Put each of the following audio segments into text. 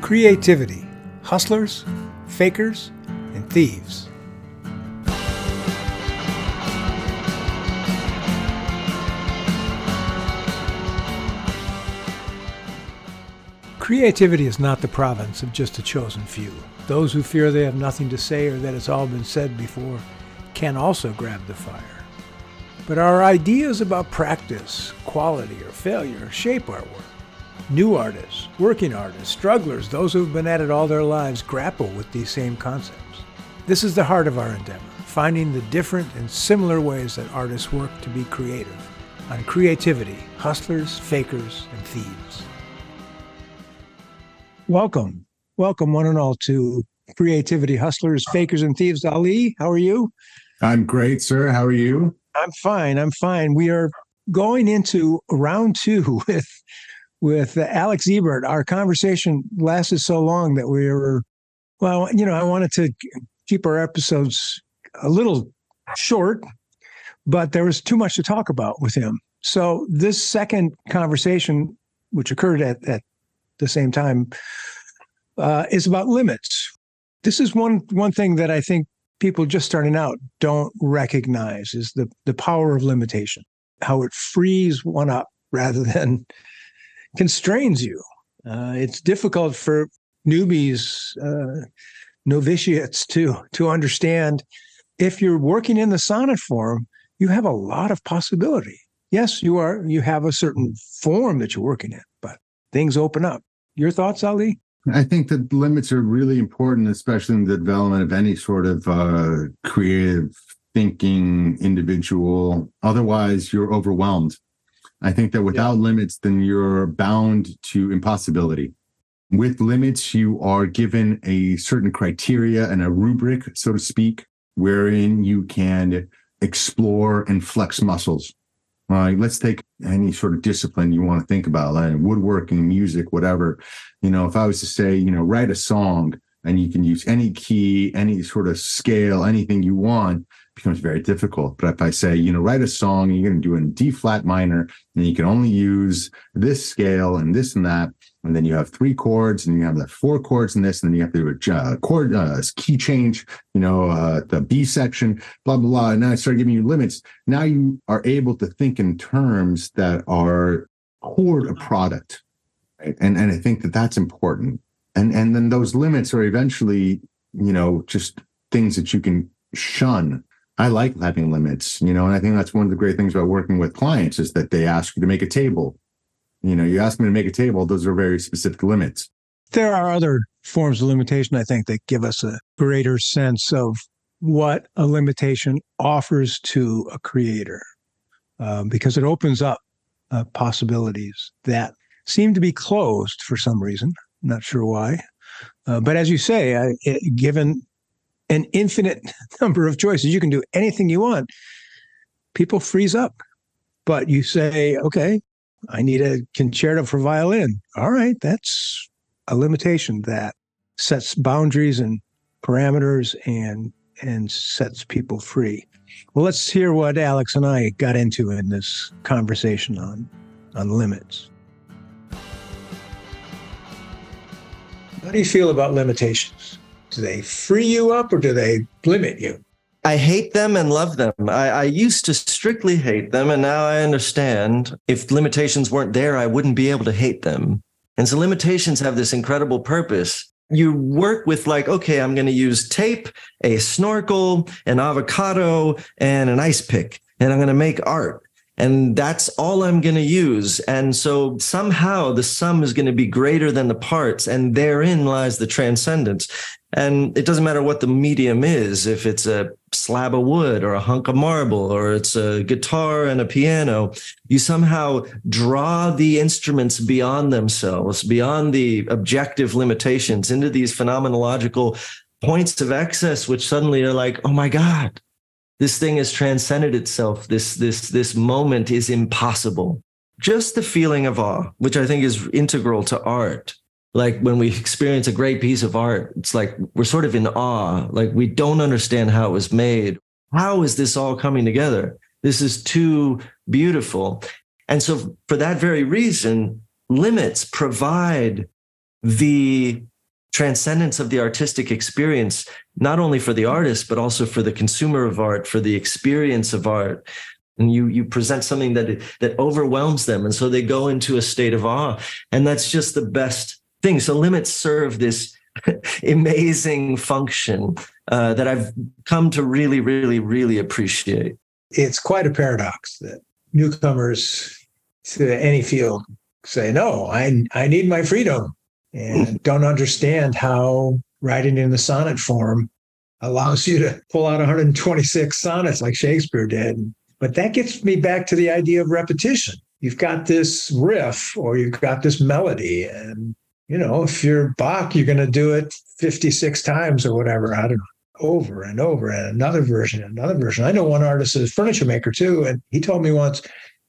Creativity, hustlers, fakers, and thieves. Creativity is not the province of just a chosen few. Those who fear they have nothing to say or that it's all been said before can also grab the fire. But our ideas about practice, quality, or failure shape our work. New artists, working artists, strugglers, those who have been at it all their lives grapple with these same concepts. This is the heart of our endeavor, finding the different and similar ways that artists work to be creative. On creativity, hustlers, fakers, and thieves. Welcome, welcome one and all to Creativity Hustlers, Fakers, and Thieves. Ali, how are you? I'm great, sir. How are you? I'm fine. I'm fine. We are going into round two with with Alex Ebert. Our conversation lasted so long that we were, well, you know, I wanted to keep our episodes a little short, but there was too much to talk about with him. So this second conversation, which occurred at, at the same time, uh, is about limits. This is one one thing that I think people just starting out don't recognize is the the power of limitation, how it frees one up rather than constrains you. Uh, it's difficult for newbies, uh, novitiates to to understand. If you're working in the sonnet form, you have a lot of possibility. Yes, you are. You have a certain form that you're working in, but things open up. Your thoughts, Ali? I think that limits are really important, especially in the development of any sort of uh, creative thinking individual. Otherwise, you're overwhelmed. I think that without yeah. limits, then you're bound to impossibility. With limits, you are given a certain criteria and a rubric, so to speak, wherein you can explore and flex muscles. Right. Let's take any sort of discipline you want to think about, like woodworking, music, whatever. You know, if I was to say, you know, write a song and you can use any key, any sort of scale, anything you want, becomes very difficult. But if I say, you know, write a song, you're going to do it in D flat minor, and you can only use this scale and this and that, and then you have three chords, and you have the four chords in this, and then you have to do a uh, chord uh, key change, you know, uh, the B section, blah blah blah. And now I start giving you limits. Now you are able to think in terms that are chord a product, right? and and I think that that's important. And and then those limits are eventually, you know, just things that you can shun I like having limits, you know, and I think that's one of the great things about working with clients is that they ask you to make a table. You know, you ask me to make a table, those are very specific limits. There are other forms of limitation, I think, that give us a greater sense of what a limitation offers to a creator, um, because it opens up uh, possibilities that seem to be closed for some reason. Not sure why. Uh, but as you say, I, it, given an infinite number of choices. You can do anything you want. People freeze up. But you say, okay, I need a concerto for violin. All right, that's a limitation that sets boundaries and parameters and and sets people free. Well, let's hear what Alex and I got into in this conversation on on limits. How do you feel about limitations? Do they free you up or do they limit you? I hate them and love them. I, I, used to strictly hate them, and now I understand if limitations weren't there, I wouldn't be able to hate them. And so limitations have this incredible purpose. You work with, like, okay, I'm going to use tape, a snorkel, an avocado, and an ice pick, and I'm going to make art and that's all I'm going to use. And so somehow the sum is going to be greater than the parts, and therein lies the transcendence. And it doesn't matter what the medium is, if it's a slab of wood or a hunk of marble or it's a guitar and a piano, you somehow draw the instruments beyond themselves, beyond the objective limitations into these phenomenological points of excess, which suddenly are like, oh my God, this thing has transcended itself. This, this, this moment is impossible. Just the feeling of awe, which I think is integral to art. Like when we experience a great piece of art, it's like we're sort of in awe. Like we don't understand how it was made. How is this all coming together? This is too beautiful. And so, for that very reason, limits provide the transcendence of the artistic experience, not only for the artist, but also for the consumer of art, for the experience of art. And you you present something that that overwhelms them, and so they go into a state of awe, and that's just the best thing. So limits serve this amazing function uh, that I've come to really, really, really appreciate. It's quite a paradox that newcomers to any field say, "No, I I need my freedom." and don't understand how writing in the sonnet form allows you to pull out 126 sonnets like Shakespeare did. But that gets me back to the idea of repetition. You've got this riff or you've got this melody. And, you know, if you're Bach, you're going to do it 56 times or whatever. I don't know. Over and over and another version, another version. I know one artist is a furniture maker too, and he told me once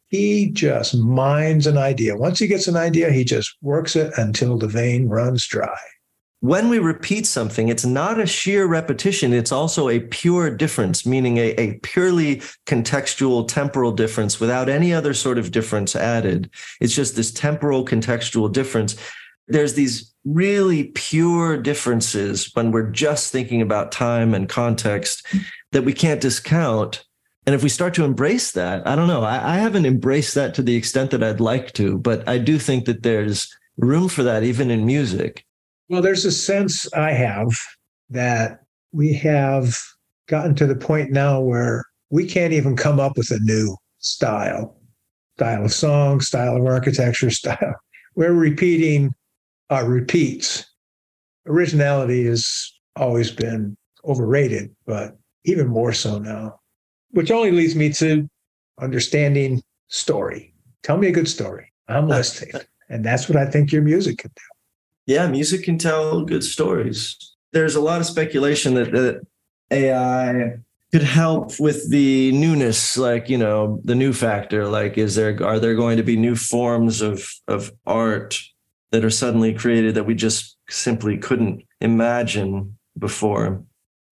he just mines an idea. Once he gets an idea, he just works it until the vein runs dry. When we repeat something, it's not a sheer repetition, it's also a pure difference, meaning a, a purely contextual temporal difference without any other sort of difference added. It's just this temporal contextual difference. There's these really pure differences when we're just thinking about time and context that we can't discount and if we start to embrace that, I don't know, I, I, haven't embraced that to the extent that I'd like to, but I do think that there's room for that even in music. Well, there's a sense I have that we have gotten to the point now where we can't even come up with a new style, style of song, style of architecture, style. We're repeating our repeats. Originality has always been overrated, but even more so now which only leads me to understanding story. Tell me a good story. I'm listening. and that's what I think your music can do. Yeah, music can tell good stories. There's a lot of speculation that, that AI could help with the newness, like, you know, the new factor. Like, is there are there going to be new forms of of art that are suddenly created that we just simply couldn't imagine before?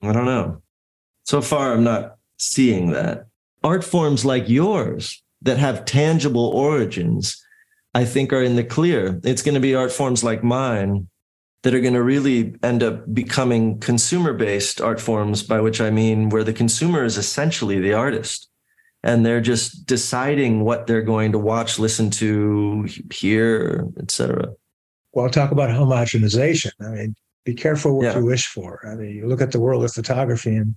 I don't know. So far, I'm not seeing that. Art forms like yours that have tangible origins, I think, are in the clear. It's going to be art forms like mine that are going to really end up becoming consumer based art forms, by which I mean where the consumer is essentially the artist. And they're just deciding what they're going to watch, listen to, hear, etc. Well, talk about homogenization. I mean, be careful what yeah. you wish for. I mean, you look at the world of photography and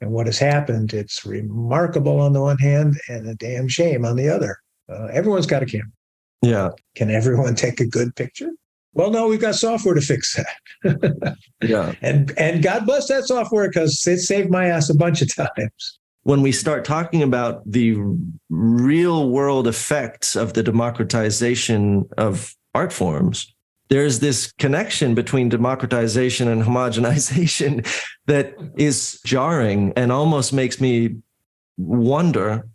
and what has happened, it's remarkable on the one hand and a damn shame on the other. Uh, everyone's got a camera. Yeah. Can everyone take a good picture? Well, no, we've got software to fix that. yeah. And and God bless that software because it saved my ass a bunch of times. When we start talking about the real world effects of the democratization of art forms, there's this connection between democratization and homogenization that is jarring and almost makes me wonder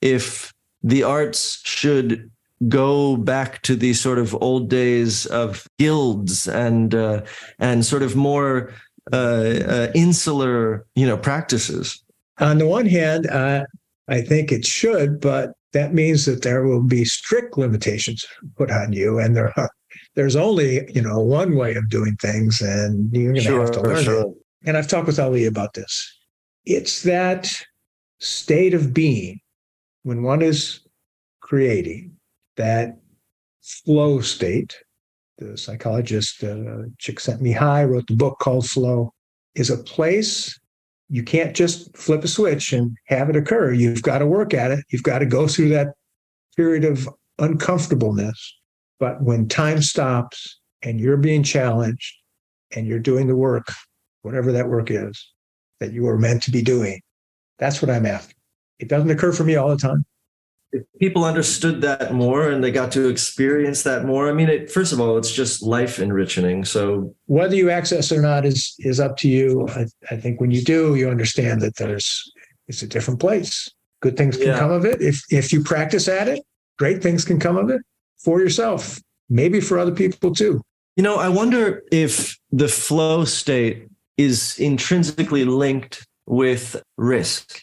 if the arts should go back to these sort of old days of guilds and uh, and sort of more uh, uh, insular, you know, practices. On the one hand, uh, I think it should, but that means that there will be strict limitations put on you, and there are there's only you know one way of doing things and you're going to sure, have to learn sure. it and i've talked with ali about this it's that state of being when one is creating that flow state the psychologist uh, Csikszentmihalyi wrote the book called flow is a place you can't just flip a switch and have it occur you've got to work at it you've got to go through that period of uncomfortableness but when time stops and you're being challenged and you're doing the work, whatever that work is that you were meant to be doing, that's what I'm after. It doesn't occur for me all the time. If people understood that more and they got to experience that more, I mean, it, first of all, it's just life enriching. So whether you access it or not is is up to you. I, I think when you do, you understand that there's it's a different place. Good things can yeah. come of it if if you practice at it. Great things can come of it for yourself, maybe for other people too. You know, I wonder if the flow state is intrinsically linked with risk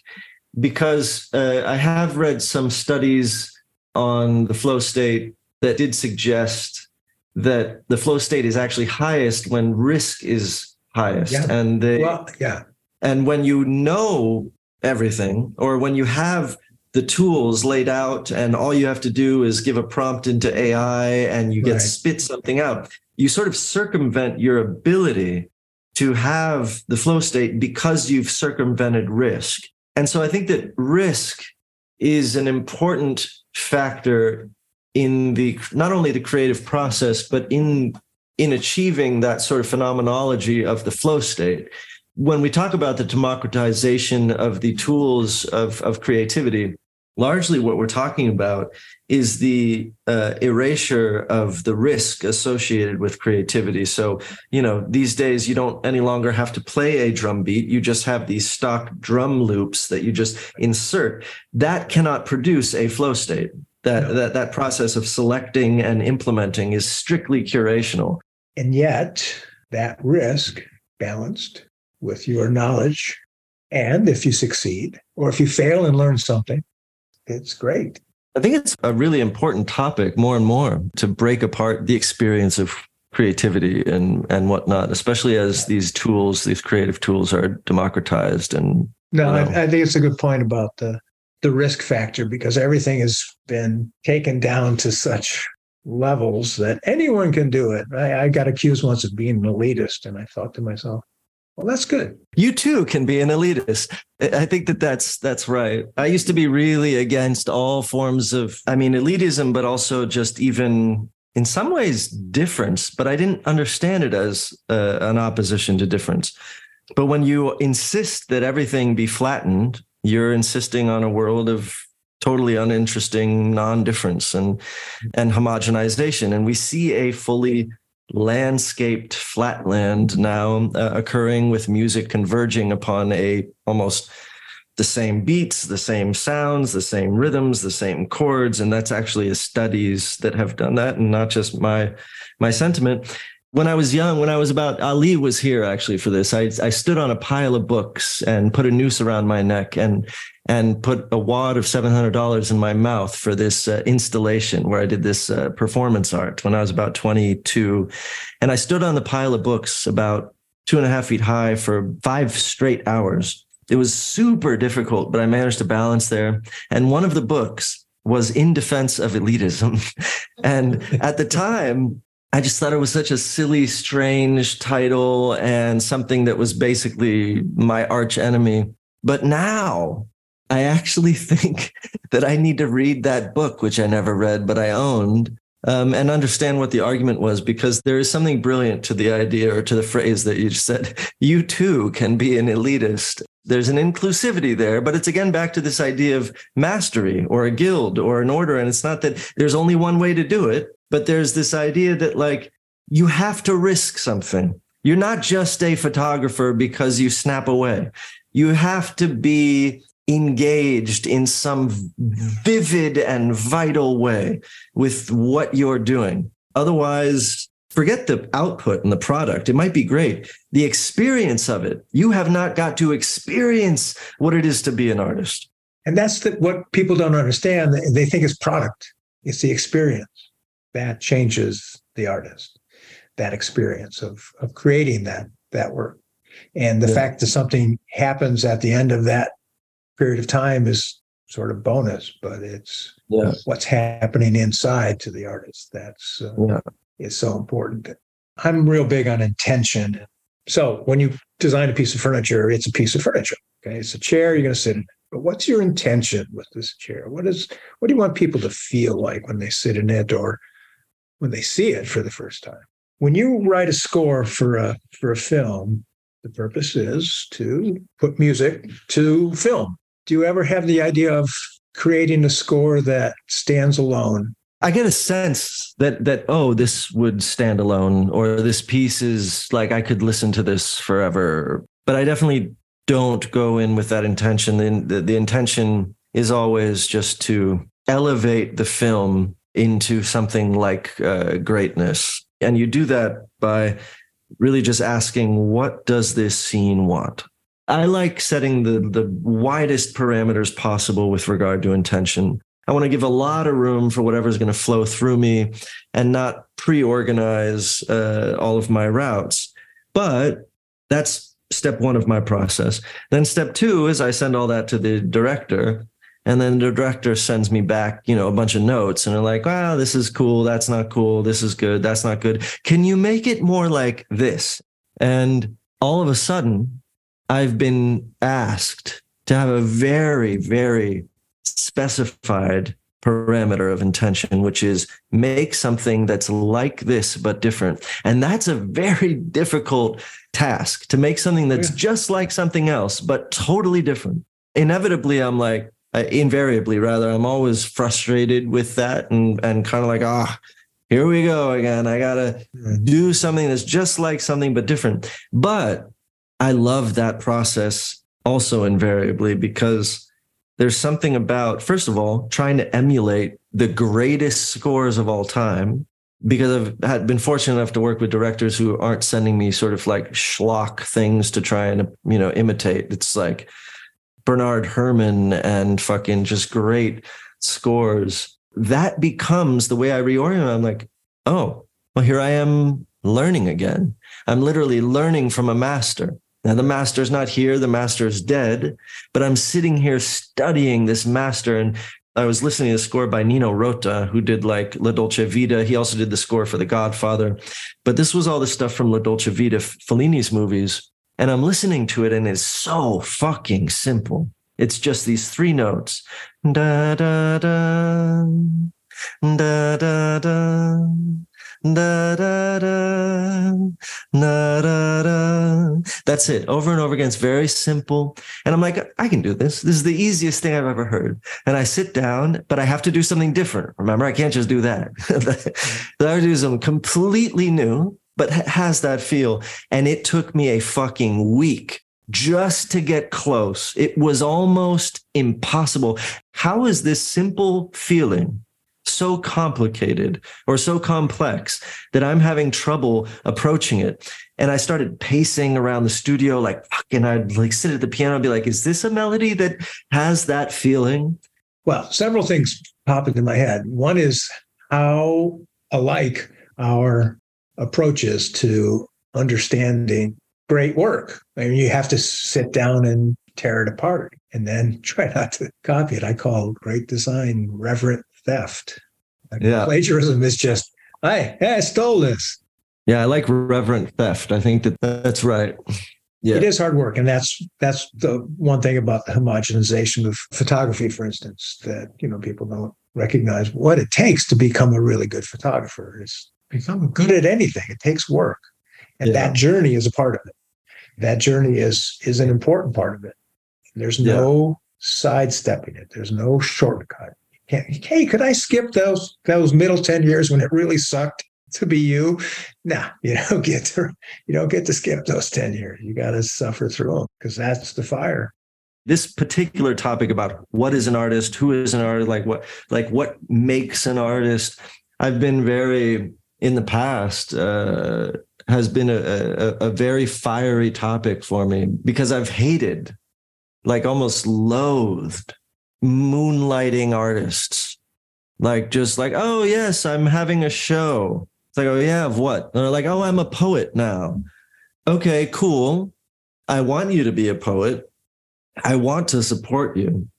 because uh, I have read some studies on the flow state that did suggest that the flow state is actually highest when risk is highest. Yeah. And they Well, yeah. and when you know everything, or when you have the tools laid out and all you have to do is give a prompt into AI and you get Right. spit something out, you sort of circumvent your ability to have the flow state because you've circumvented risk. And so I think that risk is an important factor in the not only the creative process, but in in achieving that sort of phenomenology of the flow state. When we talk about the democratization of the tools of, of creativity, largely what we're talking about is the uh, erasure of the risk associated with creativity. So, you know, these days you don't any longer have to play a drum beat. You just have these stock drum loops that you just insert. That cannot produce a flow state. That, No. that, that process of selecting and implementing is strictly curational. And yet, that risk balanced with your knowledge, and if you succeed or if you fail and learn something, it's great. I think it's a really important topic more and more to break apart the experience of creativity and, and whatnot, especially as these tools, these creative tools are democratized. And No, Wow. I, I think it's a good point about the the risk factor because everything has been taken down to such levels that anyone can do it. I, I got accused once of being an elitist, and I thought to myself, "Well, that's good." you too can be an elitist. I think that that's that's right. I used to be really against all forms of, I mean, elitism, but also just even in some ways difference. But I didn't understand it as uh, an opposition to difference. But when you insist that everything be flattened, you're insisting on a world of totally uninteresting non-difference and and homogenization. And we see a fully landscaped flatland now uh, occurring with music converging upon a almost the same beats, the same sounds, the same rhythms, the same chords, and that's actually studies that have done that, and not just my my sentiment. When I was young, when I was about Ali was here actually for this. I I stood on a pile of books and put a noose around my neck and and put a wad of seven hundred dollars in my mouth for this uh, installation where I did this uh, performance art when I was about twenty two, and I stood on the pile of books about two and a half feet high for five straight hours. It was super difficult, but I managed to balance there. And one of the books was in defense of elitism. and at the time, I just thought it was such a silly, strange title and something that was basically my arch enemy. But now I actually think that I need to read that book, which I never read, but I owned, um, and understand what the argument was, because there is something brilliant to the idea or to the phrase that you just said. You too can be an elitist. There's an inclusivity there, but it's again back to this idea of mastery or a guild or an order. And it's not that there's only one way to do it, but there's this idea that like you have to risk something. You're not just a photographer because you snap away. You have to be engaged in some vivid and vital way with what you're doing. Otherwise, forget the output and the product. It might be great. The experience of it, you have not got to experience what it is to be an artist. And that's the, what people don't understand. They, they think it's product. It's the experience that changes the artist. That experience of of creating that that work, and the Yeah. fact that something happens at the end of that period of time is sort of bonus, but it's Yeah. what's happening inside to the artist. That's uh, Yeah. is so important. I'm real big on intention. So when you design a piece of furniture, it's a piece of furniture. Okay, it's a chair. You're going to sit in. But what's your intention with this chair? What is what do you want people to feel like when they sit in it or when they see it for the first time? When you write a score for a for a film, the purpose is to put music to film. Do you ever have the idea of creating a score that stands alone I get a sense that that oh this would stand alone or this piece is like I could listen to this forever but I definitely don't go in with that intention the, the, the intention is always just to elevate the film into something like uh, greatness and you do that by really just asking what does this scene want I like setting the the widest parameters possible with regard to intention I want to give a lot of room for whatever's going to flow through me and not pre-organize uh, all of my routes. But that's step one of my process. Then step two is I send all that to the director. And then the director sends me back, you know, a bunch of notes and they're like, wow, this is cool. That's not cool. This is good. That's not good. Can you make it more like this? And all of a sudden, I've been asked to have a very, very specified parameter of intention, which is make something that's like this, but different. And that's a very difficult task to make something that's yeah. just like something else, but totally different. Inevitably, I'm like, uh, invariably rather, I'm always frustrated with that and, and kind of like, ah, oh, here we go again. I got to do something that's just like something, but different. But I love that process also invariably because there's something about, first of all, trying to emulate the greatest scores of all time. Because I've had been fortunate enough to work with directors who aren't sending me sort of like schlock things to try and, you know, imitate. It's like Bernard Herrmann and fucking just great scores. That becomes the way I reorient. I'm like, oh, well, here I am learning again. I'm literally learning from a master. Now, the master's not here, the master's dead, but I'm sitting here studying this master. And I was listening to a score by Nino Rota, who did like La Dolce Vita. He also did the score for The Godfather. But this was all the stuff from La Dolce Vita, Fellini's movies. And I'm listening to it, and it's so fucking simple. It's just these three notes. Da da da da da da Da, da, da, da, da, da. That's it over and over again. It's very simple. And I'm like, I can do this. This is the easiest thing I've ever heard. And I sit down, but I have to do something different. Remember, I can't just do that. I have to do something completely new, but has that feel. And it took me a fucking week just to get close. It was almost impossible. How is this simple feeling so complicated or so complex that I'm having trouble approaching it. And I started pacing around the studio like fucking, I'd like sit at the piano and be like, is this a melody that has that feeling? Well, several things pop into my head. One is how alike our approach is to understanding great work. I mean, you have to sit down and tear it apart and then try not to copy it. I call great design reverent theft. yeah. Plagiarism is just, hey, hey, I stole this. Yeah, I like reverent theft. I think that that's right. Yeah. It is hard work. And that's that's the one thing about the homogenization of photography, for instance, that you know people don't recognize what it takes to become a really good photographer is become good at anything. It takes work. And yeah. that journey is a part of it. That journey is is an important part of it. There's no yeah. sidestepping it. There's no shortcut hey, could I skip those those middle 10 years when it really sucked to be you? Nah, you don't get to you don't get to skip those 10 years. You got to suffer through them because that's the fire. This particular topic about what is an artist, who is an artist, like what like what makes an artist, I've been very in the past uh, has been a, a, a very fiery topic for me because I've hated, like almost loathed moonlighting artists. Like just like, oh yes, I'm having a show. It's like, oh yeah, of what? And they're like, oh, I'm a poet now. Okay, cool. I want you to be a poet. I want to support you.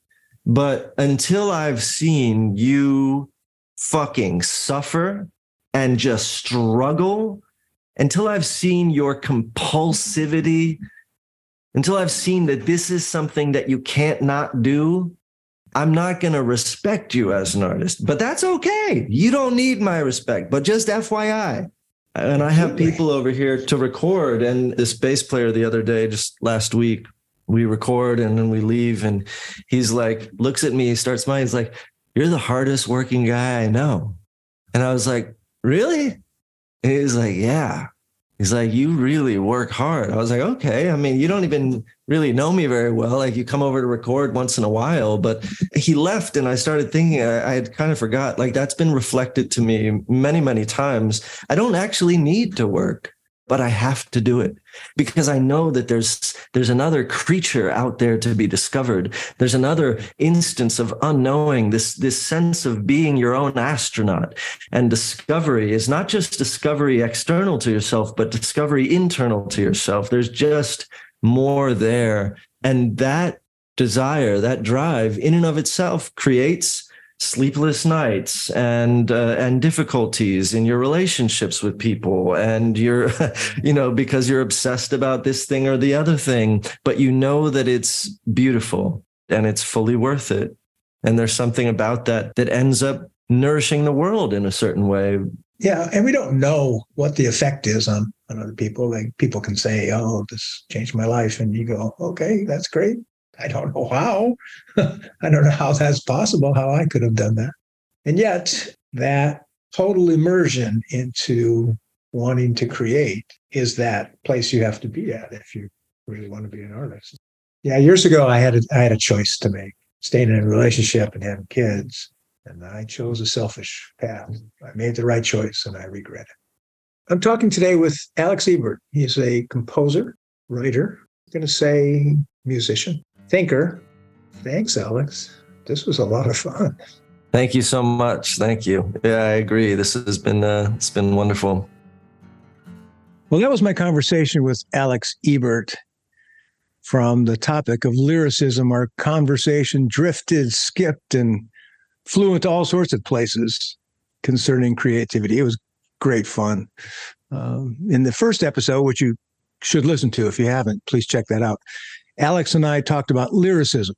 But until I've seen you fucking suffer and just struggle, until I've seen your compulsivity, until I've seen that this is something that you can't not do, I'm not going to respect you as an artist, but that's okay. You don't need my respect, but just FYI. And I have people over here to record. And this bass player the other day, just last week, we record and then we leave. And he's like, looks at me, he starts smiling. He's like, You're the hardest working guy I know. And I was like, Really? And he's like, Yeah. He's like, You really work hard. I was like, Okay. I mean, you don't even really know me very well. Like you come over to record once in a while, but he left and I started thinking, I, I, had kind of forgot. Like that's been reflected to me many, many times. I don't actually need to work. But I have to do it because I know that there's there's another creature out there to be discovered. There's another instance of unknowing, this this sense of being your own astronaut. And discovery is not just discovery external to yourself, but discovery internal to yourself. There's just more there. And that desire, that drive in and of itself creates sleepless nights and uh, and difficulties in your relationships with people. And you're you know because you're obsessed about this thing or the other thing but you know that it's beautiful and it's fully worth it. And there's something about that that ends up nourishing the world in a certain way. Yeah and we don't know what the effect is on on other people. Like people can say oh this changed my life. And you go okay that's great I don't know how. I don't know how that's possible, how I could have done that. And yet, that total immersion into wanting to create is that place you have to be at if you really want to be an artist. Yeah, years ago, I had a, I had a choice to make: staying in a relationship and having kids, and I chose a selfish path. I made the right choice, and I regret it. I'm talking today with Alex Ebert. He's a composer, writer, I'm going to say musician, thinker. Thanks, Alex. This was a lot of fun. Thank you so much. Thank you. Yeah, I agree. This has been uh, it's been wonderful. Well, that was my conversation with Alex Ebert from the topic of lyricism. Our conversation drifted, skipped, and flew into all sorts of places concerning creativity. It was great fun. Um, in the first episode, which you should listen to if you haven't, please check that out. Alex and I talked about lyricism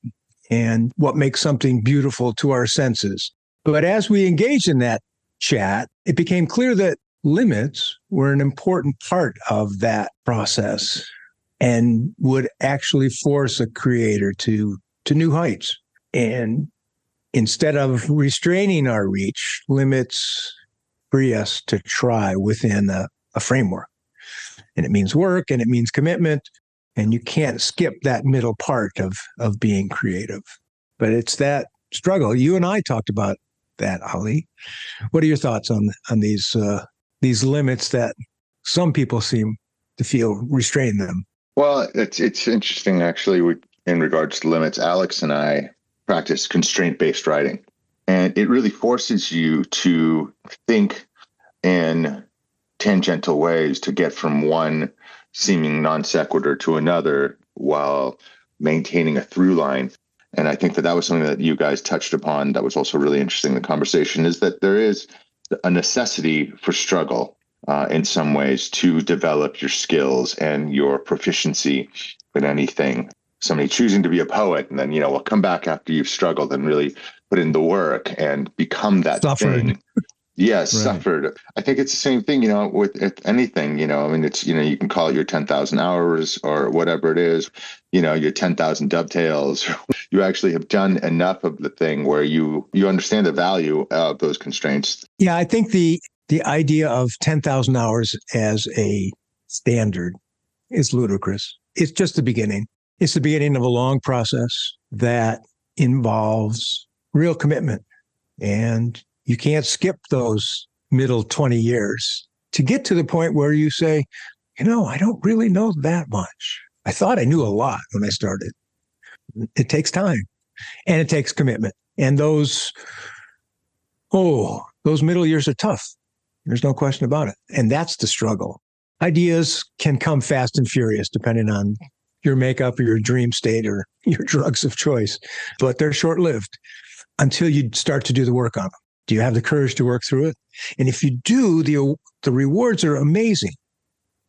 and what makes something beautiful to our senses. But as we engaged in that chat, it became clear that limits were an important part of that process and would actually force a creator to to new heights. And instead of restraining our reach, limits free us to try within a, a framework. And it means work and it means commitment and you can't skip that middle part of of being creative. But it's that struggle. You and i talked about that ali. What are your thoughts on on these uh, these limits that some people seem to feel restrain them? Well it's it's interesting actually we, in regards to limits alex and i practice constraint based writing. And it really forces you to think in tangential ways to get from one seeming non sequitur to another while maintaining a through line. And I think that that was something that you guys touched upon that was also really interesting in the conversation is that there is a necessity for struggle uh, in some ways to develop your skills and your proficiency in anything. Somebody choosing to be a poet and then, you know, will come back after you've struggled and really put in the work and become that thing Yes, Right. suffered. I think it's the same thing, you know, with with anything, you know, I mean, it's, you know, you can call it your 10,000 hours or whatever it is, you know, your 10,000 dovetails. You actually have done enough of the thing where you you understand the value of those constraints. yeah i think the the idea of 10,000 hours as a standard is ludicrous it's just the beginning it's the beginning of a long process that involves real commitment and you can't skip those middle 20 years to get to the point where you say you know i don't really know that much. I thought i knew a lot when i started. It takes time and it takes commitment. And those oh those middle years are tough. There's no question about it. And that's the struggle. Ideas can come fast and furious depending on your makeup or your dream state or your drugs of choice but they're short-lived until you start to do the work on them do you have the courage to work through it? And if you do the the rewards are amazing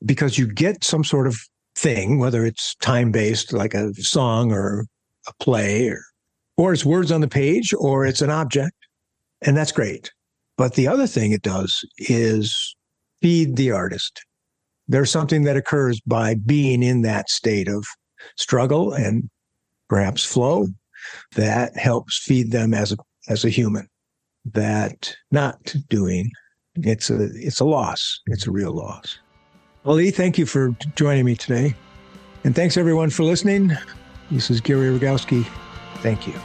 because you get some sort of thing whether it's time based like a song or a play or or it's words on the page or it's an object and that's great. But the other thing it does is feed the artist. There's something that occurs by being in that state of struggle and perhaps flow that helps feed them as a as a human that not doing it's a it's a loss. It's a real loss. Ali thank you for joining me today. And thanks everyone for listening. This is gary rogowski. Thank you